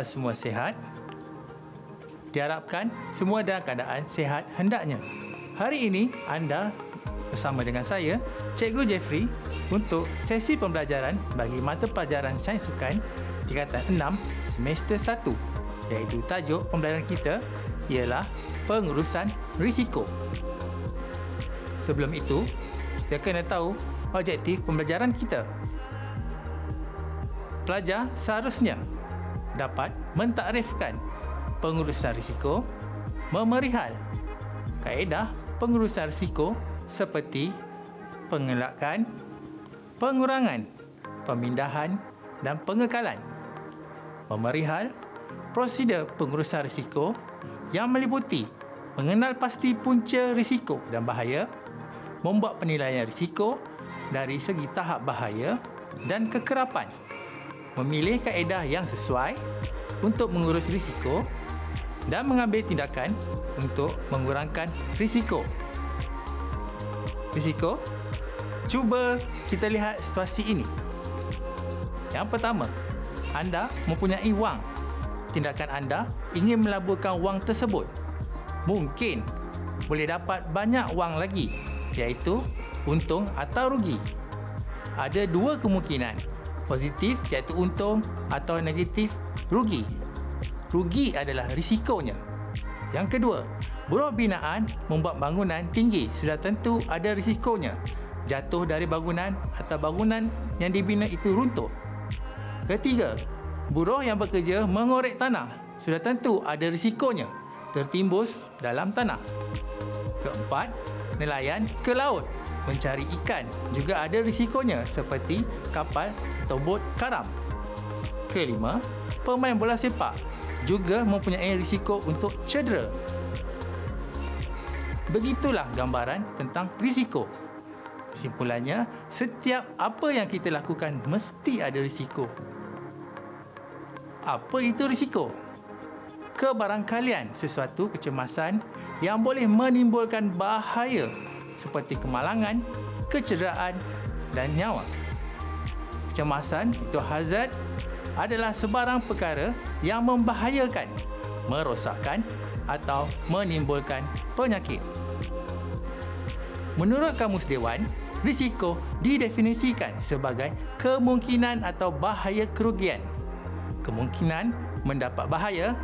anda semua sihat. Diharapkan semua dalam keadaan sihat hendaknya. Hari ini anda bersama dengan saya, Cikgu Jeffrey untuk sesi pembelajaran bagi mata pelajaran Sains Sukan tingkatan 6 semester 1 iaitu tajuk pembelajaran kita ialah pengurusan risiko. Sebelum itu, kita kena tahu objektif pembelajaran kita. Pelajar seharusnya dapat mentakrifkan pengurusan risiko, memerihal kaedah pengurusan risiko seperti pengelakan, pengurangan, pemindahan dan pengekalan. Memerihal prosedur pengurusan risiko yang meliputi mengenal pasti punca risiko dan bahaya, membuat penilaian risiko dari segi tahap bahaya dan kekerapan, memilih kaedah yang sesuai untuk mengurus risiko dan mengambil tindakan untuk mengurangkan risiko. Risiko? Cuba kita lihat situasi ini. Yang pertama, anda mempunyai wang. Tindakan anda ingin melaburkan wang tersebut. Mungkin boleh dapat banyak wang lagi, iaitu untung atau rugi. Ada dua kemungkinan, positif iaitu untung atau negatif rugi. Rugi adalah risikonya. Yang kedua, buruh binaan membuat bangunan tinggi sudah tentu ada risikonya. Jatuh dari bangunan atau bangunan yang dibina itu runtuh. Ketiga, buruh yang bekerja mengorek tanah sudah tentu ada risikonya tertimbus dalam tanah. Keempat, nelayan ke laut mencari ikan juga ada risikonya seperti kapal atau bot karam. Kelima, pemain bola sepak juga mempunyai risiko untuk cedera. Begitulah gambaran tentang risiko. Kesimpulannya, setiap apa yang kita lakukan mesti ada risiko. Apa itu risiko? Kebarangkalian sesuatu kecemasan yang boleh menimbulkan bahaya seperti kemalangan, kecederaan dan nyawa. Kecemasan itu hazard adalah sebarang perkara yang membahayakan, merosakkan atau menimbulkan penyakit. Menurut Kamus Dewan, risiko didefinisikan sebagai kemungkinan atau bahaya kerugian. Kemungkinan mendapat bahaya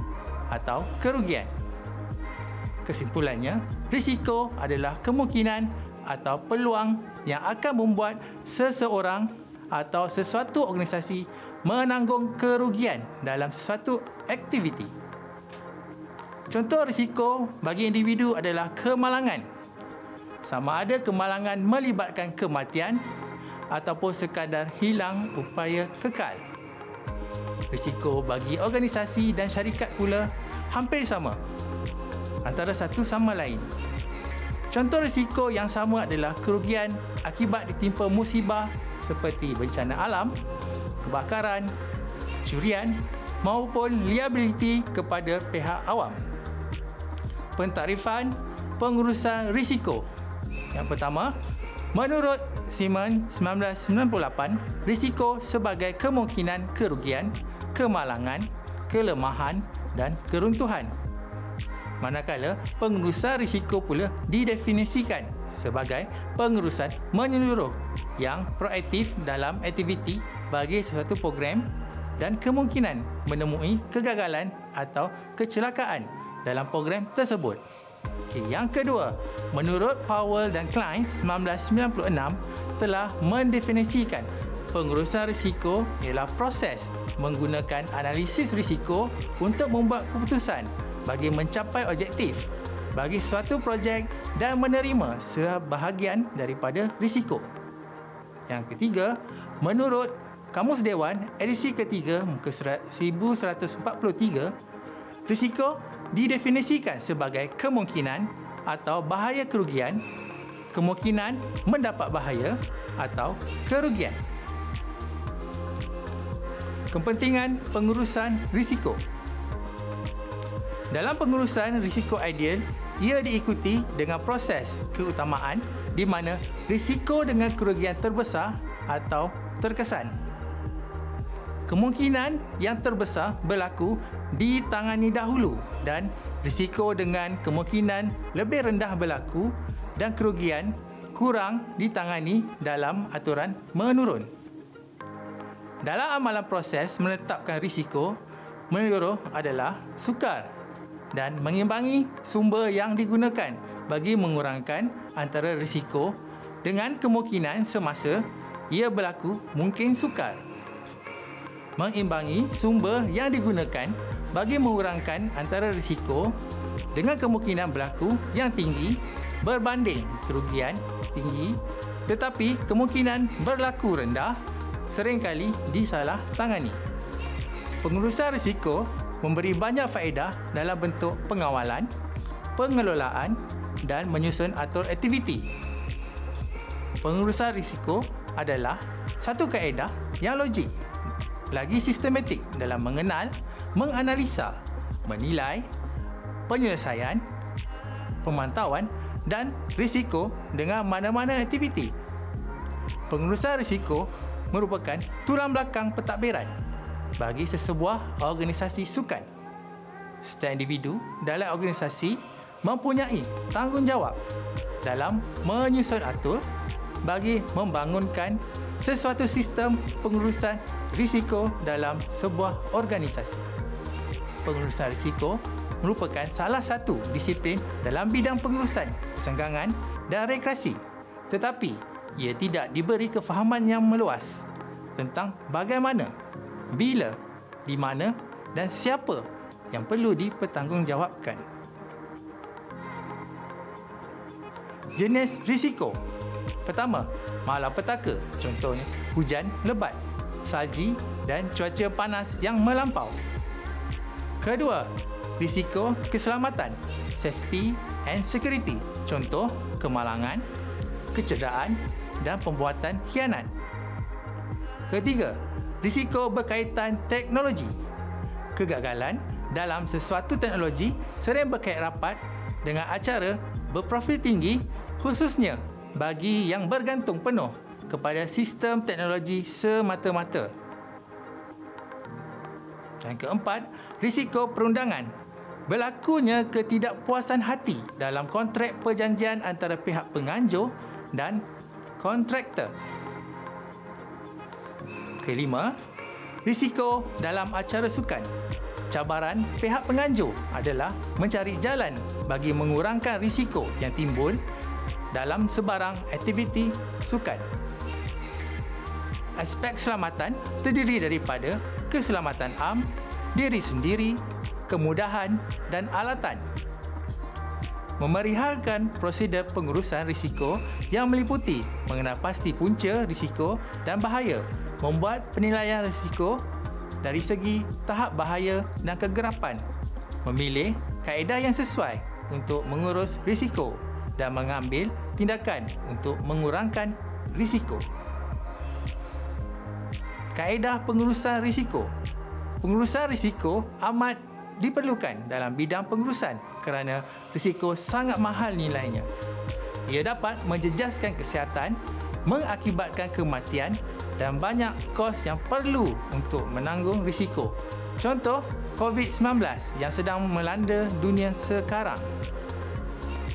atau kerugian. Kesimpulannya, risiko adalah kemungkinan atau peluang yang akan membuat seseorang atau sesuatu organisasi menanggung kerugian dalam sesuatu aktiviti. Contoh risiko bagi individu adalah kemalangan. Sama ada kemalangan melibatkan kematian ataupun sekadar hilang upaya kekal. Risiko bagi organisasi dan syarikat pula hampir sama antara satu sama lain. Contoh risiko yang sama adalah kerugian akibat ditimpa musibah seperti bencana alam, kebakaran, curian maupun liability kepada pihak awam. Pentarifan pengurusan risiko. Yang pertama, menurut Simon 1998, risiko sebagai kemungkinan kerugian, kemalangan, kelemahan dan keruntuhan manakala pengurusan risiko pula didefinisikan sebagai pengurusan menyeluruh yang proaktif dalam aktiviti bagi sesuatu program dan kemungkinan menemui kegagalan atau kecelakaan dalam program tersebut. Okay, yang kedua, menurut Powell dan Klein 1996 telah mendefinisikan pengurusan risiko ialah proses menggunakan analisis risiko untuk membuat keputusan bagi mencapai objektif bagi suatu projek dan menerima sebahagian daripada risiko. Yang ketiga, menurut Kamus Dewan edisi ketiga muka surat 1143, risiko didefinisikan sebagai kemungkinan atau bahaya kerugian, kemungkinan mendapat bahaya atau kerugian. Kepentingan pengurusan risiko. Dalam pengurusan risiko ideal, ia diikuti dengan proses keutamaan di mana risiko dengan kerugian terbesar atau terkesan. kemungkinan yang terbesar berlaku ditangani dahulu dan risiko dengan kemungkinan lebih rendah berlaku dan kerugian kurang ditangani dalam aturan menurun. Dalam amalan proses menetapkan risiko menyeluruh adalah sukar dan mengimbangi sumber yang digunakan bagi mengurangkan antara risiko dengan kemungkinan semasa ia berlaku mungkin sukar. Mengimbangi sumber yang digunakan bagi mengurangkan antara risiko dengan kemungkinan berlaku yang tinggi berbanding kerugian tinggi tetapi kemungkinan berlaku rendah seringkali disalah tangani. Pengurusan risiko memberi banyak faedah dalam bentuk pengawalan, pengelolaan dan menyusun atur aktiviti pengurusan risiko adalah satu kaedah yang logik lagi sistematik dalam mengenal, menganalisa, menilai, penyelesaian, pemantauan dan risiko dengan mana-mana aktiviti. Pengurusan risiko merupakan tulang belakang pentadbiran bagi sesebuah organisasi sukan. Setiap individu dalam organisasi mempunyai tanggungjawab dalam menyusun atur bagi membangunkan sesuatu sistem pengurusan risiko dalam sebuah organisasi. Pengurusan risiko merupakan salah satu disiplin dalam bidang pengurusan kesenggangan dan rekreasi. Tetapi ia tidak diberi kefahaman yang meluas tentang bagaimana, bila, di mana dan siapa yang perlu dipertanggungjawabkan. Jenis risiko Pertama, malapetaka. Contohnya, hujan lebat, salji dan cuaca panas yang melampau. Kedua, risiko keselamatan. Safety and security. Contoh, kemalangan, kecederaan dan pembuatan khianat. Ketiga, risiko berkaitan teknologi. Kegagalan dalam sesuatu teknologi sering berkait rapat dengan acara berprofil tinggi khususnya bagi yang bergantung penuh kepada sistem teknologi semata-mata. Yang keempat, risiko perundangan. Berlakunya ketidakpuasan hati dalam kontrak perjanjian antara pihak penganjur dan kontraktor. Kelima, risiko dalam acara sukan. Cabaran pihak penganjur adalah mencari jalan bagi mengurangkan risiko yang timbul dalam sebarang aktiviti sukan. Aspek keselamatan terdiri daripada keselamatan am, diri sendiri, kemudahan dan alatan. Memerihalkan prosedur pengurusan risiko yang meliputi mengenal pasti punca risiko dan bahaya, membuat penilaian risiko dari segi tahap bahaya dan kegerapan, memilih kaedah yang sesuai untuk mengurus risiko dan mengambil tindakan untuk mengurangkan risiko. Kaedah pengurusan risiko. Pengurusan risiko amat diperlukan dalam bidang pengurusan kerana risiko sangat mahal nilainya. Ia dapat menjejaskan kesihatan, mengakibatkan kematian dan banyak kos yang perlu untuk menanggung risiko. Contoh, COVID-19 yang sedang melanda dunia sekarang.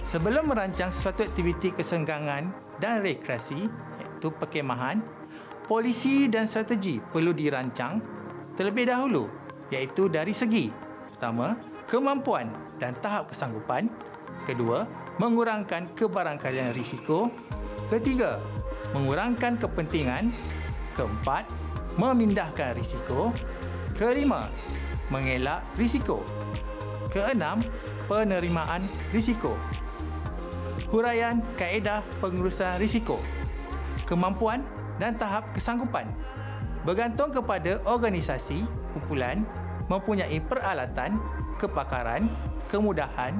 Sebelum merancang sesuatu aktiviti kesenggangan dan rekreasi iaitu perkemahan, polisi dan strategi perlu dirancang terlebih dahulu iaitu dari segi pertama, kemampuan dan tahap kesanggupan kedua, mengurangkan kebarangkalian risiko ketiga, mengurangkan kepentingan keempat, memindahkan risiko. Kelima, mengelak risiko. Keenam, penerimaan risiko. Huraian kaedah pengurusan risiko, kemampuan dan tahap kesanggupan bergantung kepada organisasi kumpulan mempunyai peralatan, kepakaran, kemudahan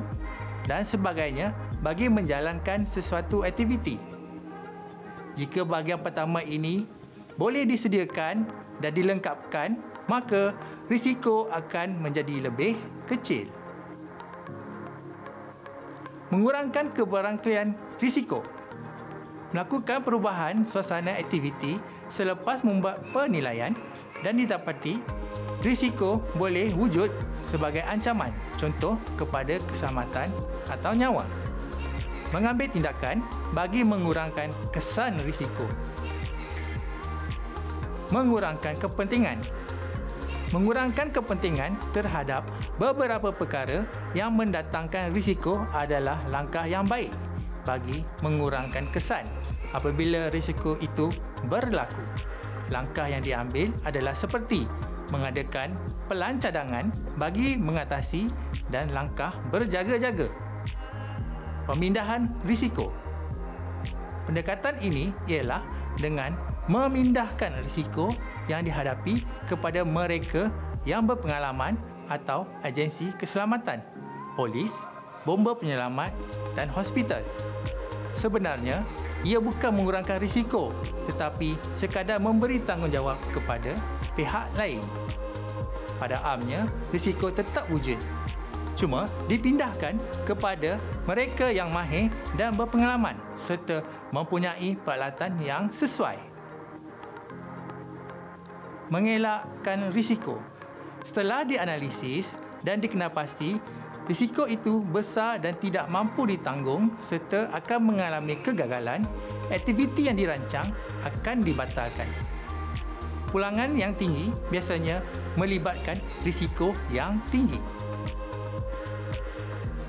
dan sebagainya bagi menjalankan sesuatu aktiviti. Jika bahagian pertama ini boleh disediakan dan dilengkapkan, maka risiko akan menjadi lebih kecil mengurangkan kebarangkalian risiko. Melakukan perubahan suasana aktiviti selepas membuat penilaian dan didapati risiko boleh wujud sebagai ancaman contoh kepada keselamatan atau nyawa. Mengambil tindakan bagi mengurangkan kesan risiko. Mengurangkan kepentingan Mengurangkan kepentingan terhadap beberapa perkara yang mendatangkan risiko adalah langkah yang baik bagi mengurangkan kesan apabila risiko itu berlaku. Langkah yang diambil adalah seperti mengadakan pelan cadangan bagi mengatasi dan langkah berjaga-jaga. Pemindahan risiko. Pendekatan ini ialah dengan memindahkan risiko yang dihadapi kepada mereka yang berpengalaman atau agensi keselamatan, polis, bomba penyelamat dan hospital. Sebenarnya, ia bukan mengurangkan risiko tetapi sekadar memberi tanggungjawab kepada pihak lain. Pada amnya, risiko tetap wujud. Cuma dipindahkan kepada mereka yang mahir dan berpengalaman serta mempunyai peralatan yang sesuai mengelakkan risiko. Setelah dianalisis dan dikenal pasti, risiko itu besar dan tidak mampu ditanggung serta akan mengalami kegagalan, aktiviti yang dirancang akan dibatalkan. Pulangan yang tinggi biasanya melibatkan risiko yang tinggi.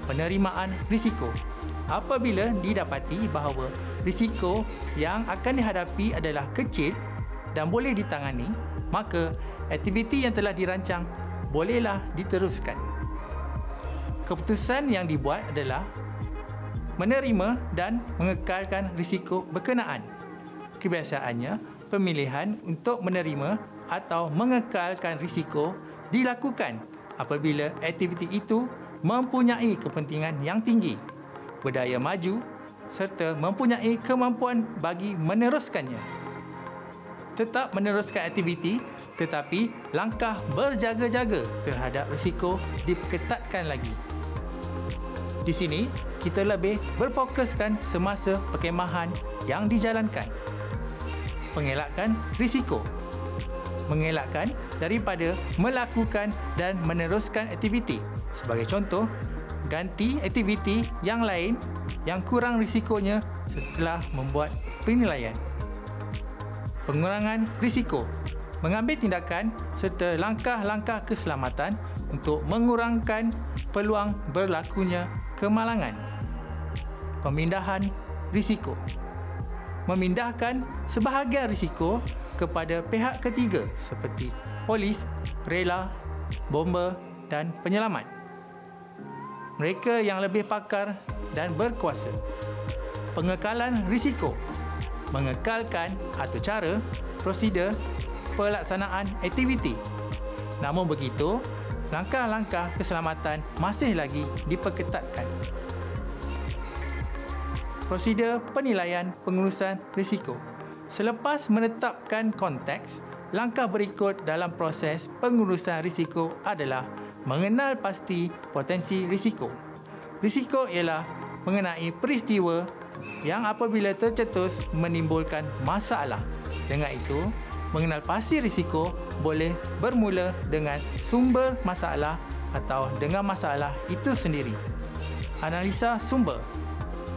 Penerimaan risiko Apabila didapati bahawa risiko yang akan dihadapi adalah kecil dan boleh ditangani, maka aktiviti yang telah dirancang bolehlah diteruskan. Keputusan yang dibuat adalah menerima dan mengekalkan risiko berkenaan. Kebiasaannya, pemilihan untuk menerima atau mengekalkan risiko dilakukan apabila aktiviti itu mempunyai kepentingan yang tinggi, berdaya maju serta mempunyai kemampuan bagi meneruskannya tetap meneruskan aktiviti tetapi langkah berjaga-jaga terhadap risiko diperketatkan lagi. Di sini, kita lebih berfokuskan semasa perkemahan yang dijalankan. Pengelakkan risiko. Mengelakkan daripada melakukan dan meneruskan aktiviti. Sebagai contoh, ganti aktiviti yang lain yang kurang risikonya setelah membuat penilaian pengurangan risiko, mengambil tindakan serta langkah-langkah keselamatan untuk mengurangkan peluang berlakunya kemalangan. Pemindahan risiko memindahkan sebahagian risiko kepada pihak ketiga seperti polis, rela, bomba dan penyelamat. Mereka yang lebih pakar dan berkuasa. Pengekalan risiko mengekalkan atau cara, prosedur pelaksanaan aktiviti. Namun begitu, langkah-langkah keselamatan masih lagi diperketatkan. Prosedur penilaian pengurusan risiko. Selepas menetapkan konteks, langkah berikut dalam proses pengurusan risiko adalah mengenal pasti potensi risiko. Risiko ialah mengenai peristiwa yang apabila tercetus menimbulkan masalah. Dengan itu, mengenal pasti risiko boleh bermula dengan sumber masalah atau dengan masalah itu sendiri. Analisa sumber.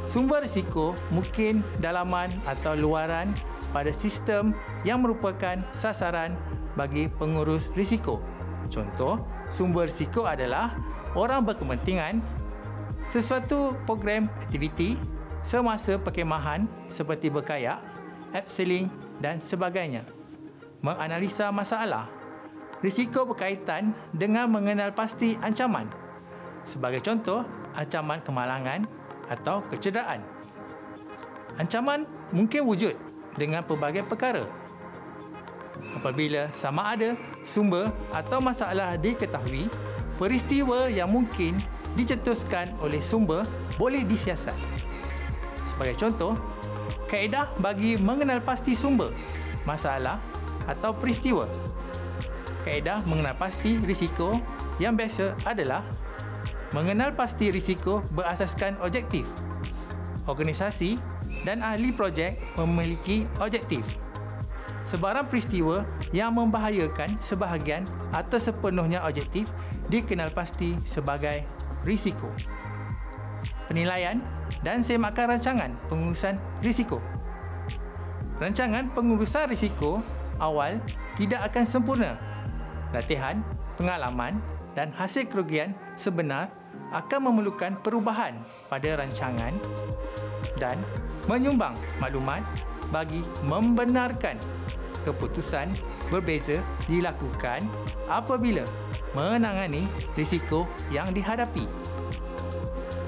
Sumber risiko mungkin dalaman atau luaran pada sistem yang merupakan sasaran bagi pengurus risiko. Contoh, sumber risiko adalah orang berkepentingan, sesuatu program aktiviti semasa perkemahan seperti berkayak, abseiling dan sebagainya. Menganalisa masalah. Risiko berkaitan dengan mengenal pasti ancaman. Sebagai contoh, ancaman kemalangan atau kecederaan. Ancaman mungkin wujud dengan pelbagai perkara. Apabila sama ada sumber atau masalah diketahui, peristiwa yang mungkin dicetuskan oleh sumber boleh disiasat. Sebagai contoh, kaedah bagi mengenal pasti sumber, masalah atau peristiwa. Kaedah mengenal pasti risiko yang biasa adalah mengenal pasti risiko berasaskan objektif. Organisasi dan ahli projek memiliki objektif. sebarang peristiwa yang membahayakan sebahagian atau sepenuhnya objektif dikenal pasti sebagai risiko. Penilaian dan semakan rancangan pengurusan risiko. Rancangan pengurusan risiko awal tidak akan sempurna. Latihan, pengalaman dan hasil kerugian sebenar akan memerlukan perubahan pada rancangan dan menyumbang maklumat bagi membenarkan keputusan berbeza dilakukan apabila menangani risiko yang dihadapi.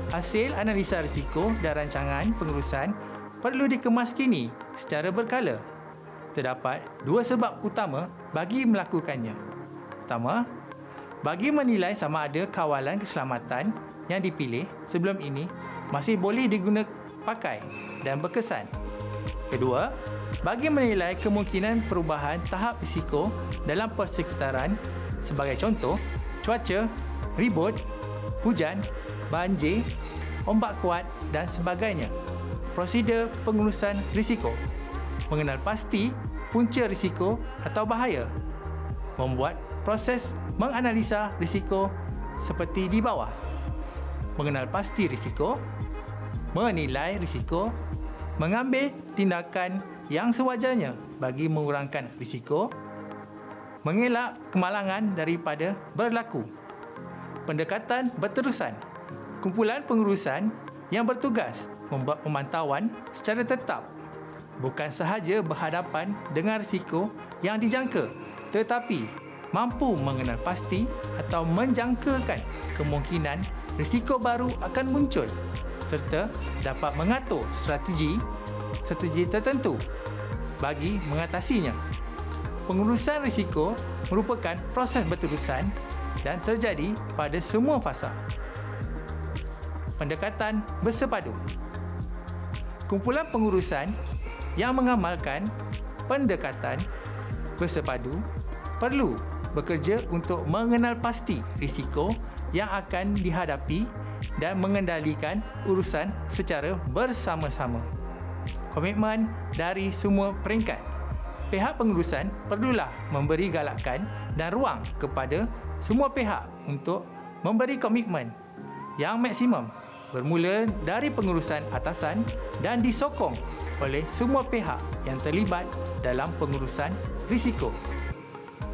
Hasil analisa risiko dan rancangan pengurusan perlu dikemas kini secara berkala. Terdapat dua sebab utama bagi melakukannya. Pertama, bagi menilai sama ada kawalan keselamatan yang dipilih sebelum ini masih boleh digunakan pakai dan berkesan. Kedua, bagi menilai kemungkinan perubahan tahap risiko dalam persekitaran sebagai contoh, cuaca, ribut, hujan, banjir, ombak kuat dan sebagainya. Prosedur pengurusan risiko mengenal pasti punca risiko atau bahaya. Membuat proses menganalisa risiko seperti di bawah. Mengenal pasti risiko, menilai risiko, mengambil tindakan yang sewajarnya bagi mengurangkan risiko, mengelak kemalangan daripada berlaku. Pendekatan berterusan. Kumpulan pengurusan yang bertugas membuat pemantauan secara tetap bukan sahaja berhadapan dengan risiko yang dijangka tetapi mampu mengenal pasti atau menjangkakan kemungkinan risiko baru akan muncul serta dapat mengatur strategi strategi tertentu bagi mengatasinya. Pengurusan risiko merupakan proses berterusan dan terjadi pada semua fasa. Pendekatan bersepadu. Kumpulan pengurusan yang mengamalkan pendekatan bersepadu perlu bekerja untuk mengenal pasti risiko yang akan dihadapi dan mengendalikan urusan secara bersama-sama. Komitmen dari semua peringkat. Pihak pengurusan perlulah memberi galakan dan ruang kepada semua pihak untuk memberi komitmen yang maksimum bermula dari pengurusan atasan dan disokong oleh semua pihak yang terlibat dalam pengurusan risiko.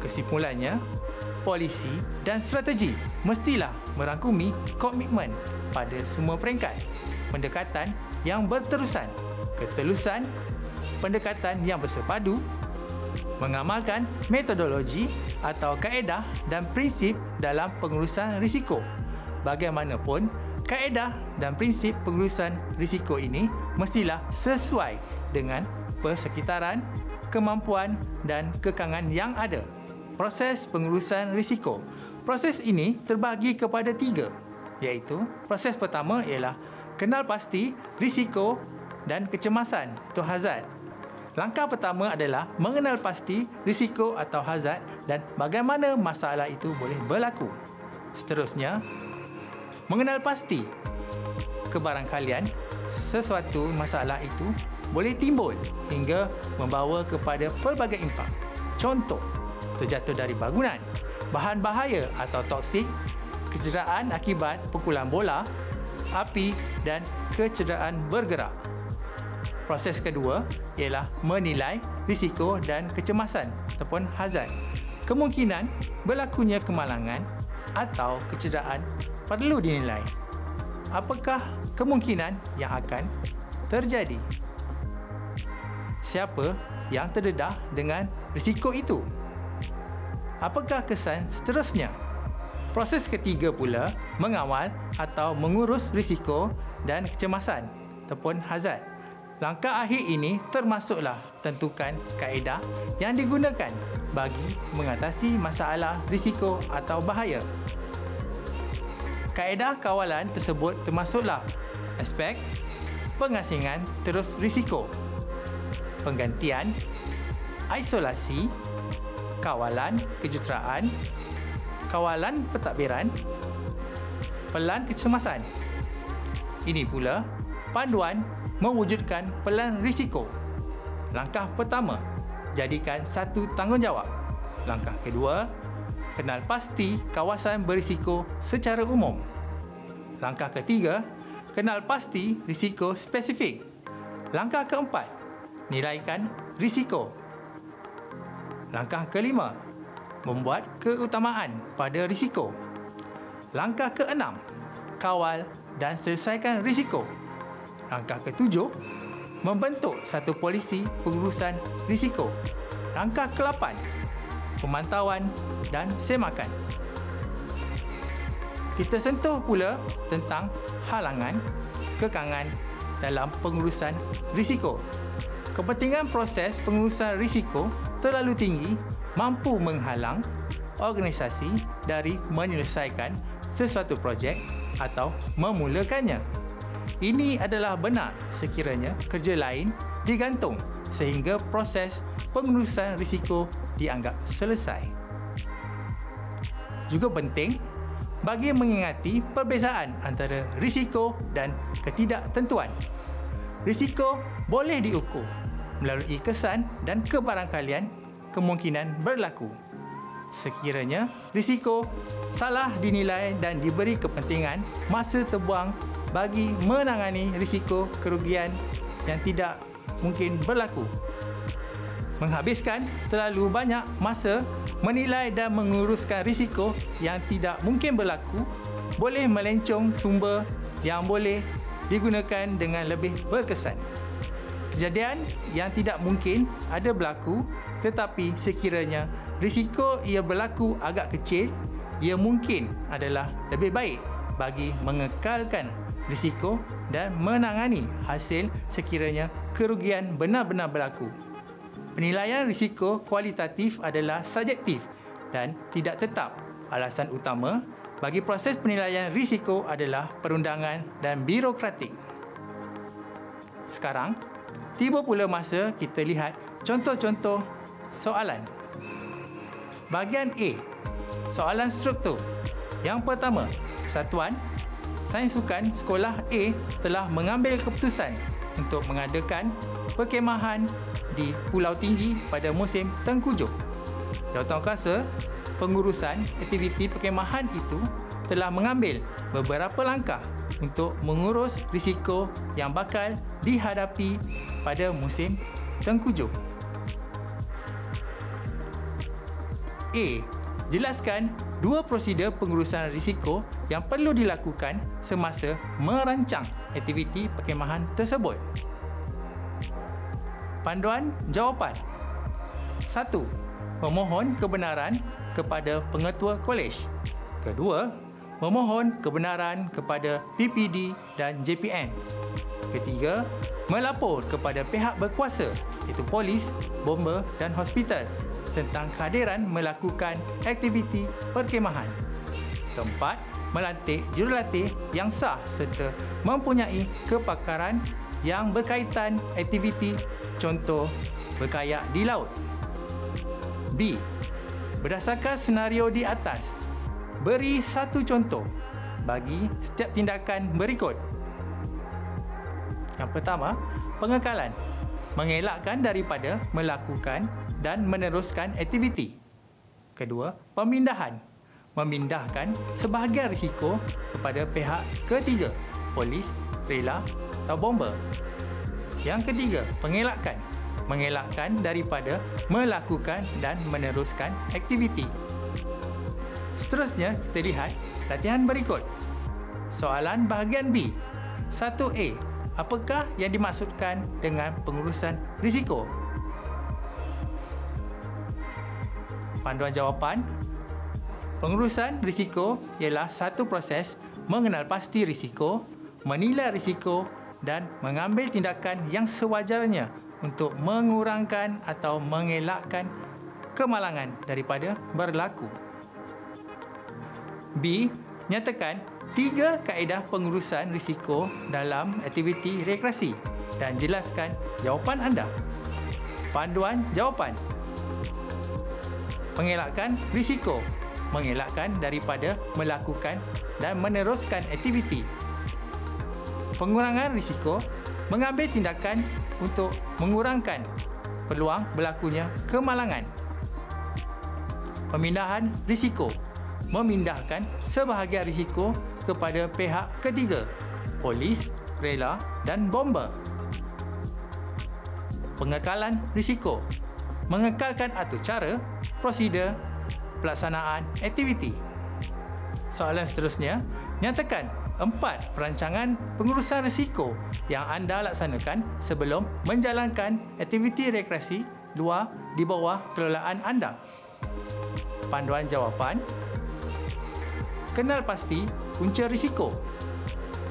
Kesimpulannya, polisi dan strategi mestilah merangkumi komitmen pada semua peringkat. Pendekatan yang berterusan, ketelusan, pendekatan yang bersepadu, mengamalkan metodologi atau kaedah dan prinsip dalam pengurusan risiko. Bagaimanapun, kaedah dan prinsip pengurusan risiko ini mestilah sesuai dengan persekitaran, kemampuan dan kekangan yang ada proses pengurusan risiko. Proses ini terbagi kepada tiga, iaitu proses pertama ialah kenal pasti risiko dan kecemasan atau hazard. Langkah pertama adalah mengenal pasti risiko atau hazard dan bagaimana masalah itu boleh berlaku. Seterusnya, mengenal pasti kebarangkalian sesuatu masalah itu boleh timbul hingga membawa kepada pelbagai impak. Contoh, terjatuh dari bangunan, bahan bahaya atau toksik, kecederaan akibat pukulan bola, api dan kecederaan bergerak. Proses kedua ialah menilai risiko dan kecemasan ataupun hazard. Kemungkinan berlakunya kemalangan atau kecederaan perlu dinilai. Apakah kemungkinan yang akan terjadi? Siapa yang terdedah dengan risiko itu? apakah kesan seterusnya? Proses ketiga pula mengawal atau mengurus risiko dan kecemasan ataupun hazard. Langkah akhir ini termasuklah tentukan kaedah yang digunakan bagi mengatasi masalah risiko atau bahaya. Kaedah kawalan tersebut termasuklah aspek pengasingan terus risiko, penggantian, isolasi, kawalan kejuteraan, kawalan pentadbiran, pelan kecemasan. Ini pula panduan mewujudkan pelan risiko. Langkah pertama, jadikan satu tanggungjawab. Langkah kedua, kenal pasti kawasan berisiko secara umum. Langkah ketiga, kenal pasti risiko spesifik. Langkah keempat, nilaikan risiko. Langkah kelima, membuat keutamaan pada risiko. Langkah keenam, kawal dan selesaikan risiko. Langkah ketujuh, membentuk satu polisi pengurusan risiko. Langkah ke-8, pemantauan dan semakan. Kita sentuh pula tentang halangan, kekangan dalam pengurusan risiko. Kepentingan proses pengurusan risiko terlalu tinggi mampu menghalang organisasi dari menyelesaikan sesuatu projek atau memulakannya. Ini adalah benar sekiranya kerja lain digantung sehingga proses pengurusan risiko dianggap selesai. Juga penting bagi mengingati perbezaan antara risiko dan ketidaktentuan. Risiko boleh diukur melalui kesan dan kebarangkalian kemungkinan berlaku. Sekiranya risiko salah dinilai dan diberi kepentingan masa terbuang bagi menangani risiko kerugian yang tidak mungkin berlaku. Menghabiskan terlalu banyak masa menilai dan menguruskan risiko yang tidak mungkin berlaku boleh melencong sumber yang boleh digunakan dengan lebih berkesan. Kejadian yang tidak mungkin ada berlaku tetapi sekiranya risiko ia berlaku agak kecil, ia mungkin adalah lebih baik bagi mengekalkan risiko dan menangani hasil sekiranya kerugian benar-benar berlaku. Penilaian risiko kualitatif adalah subjektif dan tidak tetap. Alasan utama bagi proses penilaian risiko adalah perundangan dan birokratik. Sekarang, tiba pula masa kita lihat contoh-contoh soalan. Bahagian A. Soalan struktur. Yang pertama, kesatuan Sains Sukan Sekolah A telah mengambil keputusan untuk mengadakan perkemahan di Pulau Tinggi pada musim tengkujuh. Jawatankuasa pengurusan aktiviti perkemahan itu telah mengambil beberapa langkah untuk mengurus risiko yang bakal dihadapi pada musim tengkujuh. A. Jelaskan dua prosedur pengurusan risiko yang perlu dilakukan semasa merancang aktiviti perkemahan tersebut. Panduan jawapan 1. Memohon kebenaran kepada pengetua kolej. Kedua, memohon kebenaran kepada PPD dan JPN. Ketiga, melapor kepada pihak berkuasa iaitu polis, bomba dan hospital tentang kehadiran melakukan aktiviti perkemahan. Keempat, melantik jurulatih yang sah serta mempunyai kepakaran yang berkaitan aktiviti contoh berkayak di laut. B. Berdasarkan senario di atas, beri satu contoh bagi setiap tindakan berikut. Yang pertama, pengekalan. Mengelakkan daripada melakukan dan meneruskan aktiviti. Kedua, pemindahan. Memindahkan sebahagian risiko kepada pihak ketiga, polis, rela atau bomba. Yang ketiga, pengelakkan. Mengelakkan daripada melakukan dan meneruskan aktiviti. Seterusnya, kita lihat latihan berikut. Soalan bahagian B. 1A apakah yang dimaksudkan dengan pengurusan risiko? Panduan jawapan Pengurusan risiko ialah satu proses mengenal pasti risiko, menilai risiko dan mengambil tindakan yang sewajarnya untuk mengurangkan atau mengelakkan kemalangan daripada berlaku. B. Nyatakan tiga kaedah pengurusan risiko dalam aktiviti rekreasi dan jelaskan jawapan anda. Panduan jawapan. Mengelakkan risiko. Mengelakkan daripada melakukan dan meneruskan aktiviti. Pengurangan risiko. Mengambil tindakan untuk mengurangkan peluang berlakunya kemalangan. Pemindahan risiko memindahkan sebahagian risiko kepada pihak ketiga, polis, rela dan bomba. Pengekalan risiko mengekalkan atur cara, prosedur, pelaksanaan aktiviti. Soalan seterusnya, nyatakan empat perancangan pengurusan risiko yang anda laksanakan sebelum menjalankan aktiviti rekreasi luar di bawah kelolaan anda. Panduan jawapan. Kenal pasti punca risiko.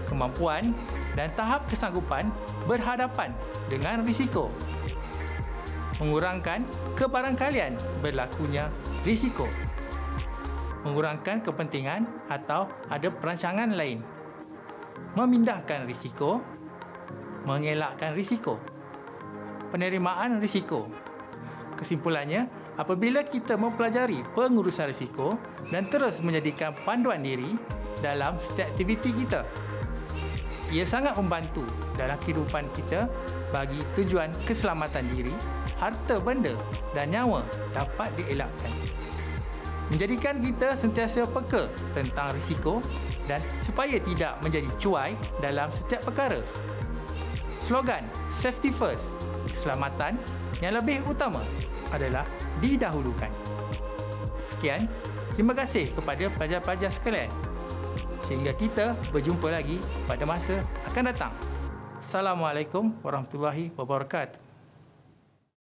Kemampuan dan tahap kesanggupan berhadapan dengan risiko. Mengurangkan kebarangkalian berlakunya risiko. Mengurangkan kepentingan atau ada perancangan lain memindahkan risiko, mengelakkan risiko, penerimaan risiko. Kesimpulannya, apabila kita mempelajari pengurusan risiko dan terus menjadikan panduan diri dalam setiap aktiviti kita, ia sangat membantu dalam kehidupan kita bagi tujuan keselamatan diri, harta benda dan nyawa dapat dielakkan menjadikan kita sentiasa peka tentang risiko dan supaya tidak menjadi cuai dalam setiap perkara. Slogan Safety First, keselamatan yang lebih utama adalah didahulukan. Sekian, terima kasih kepada pelajar-pelajar sekalian. Sehingga kita berjumpa lagi pada masa akan datang. Assalamualaikum warahmatullahi wabarakatuh.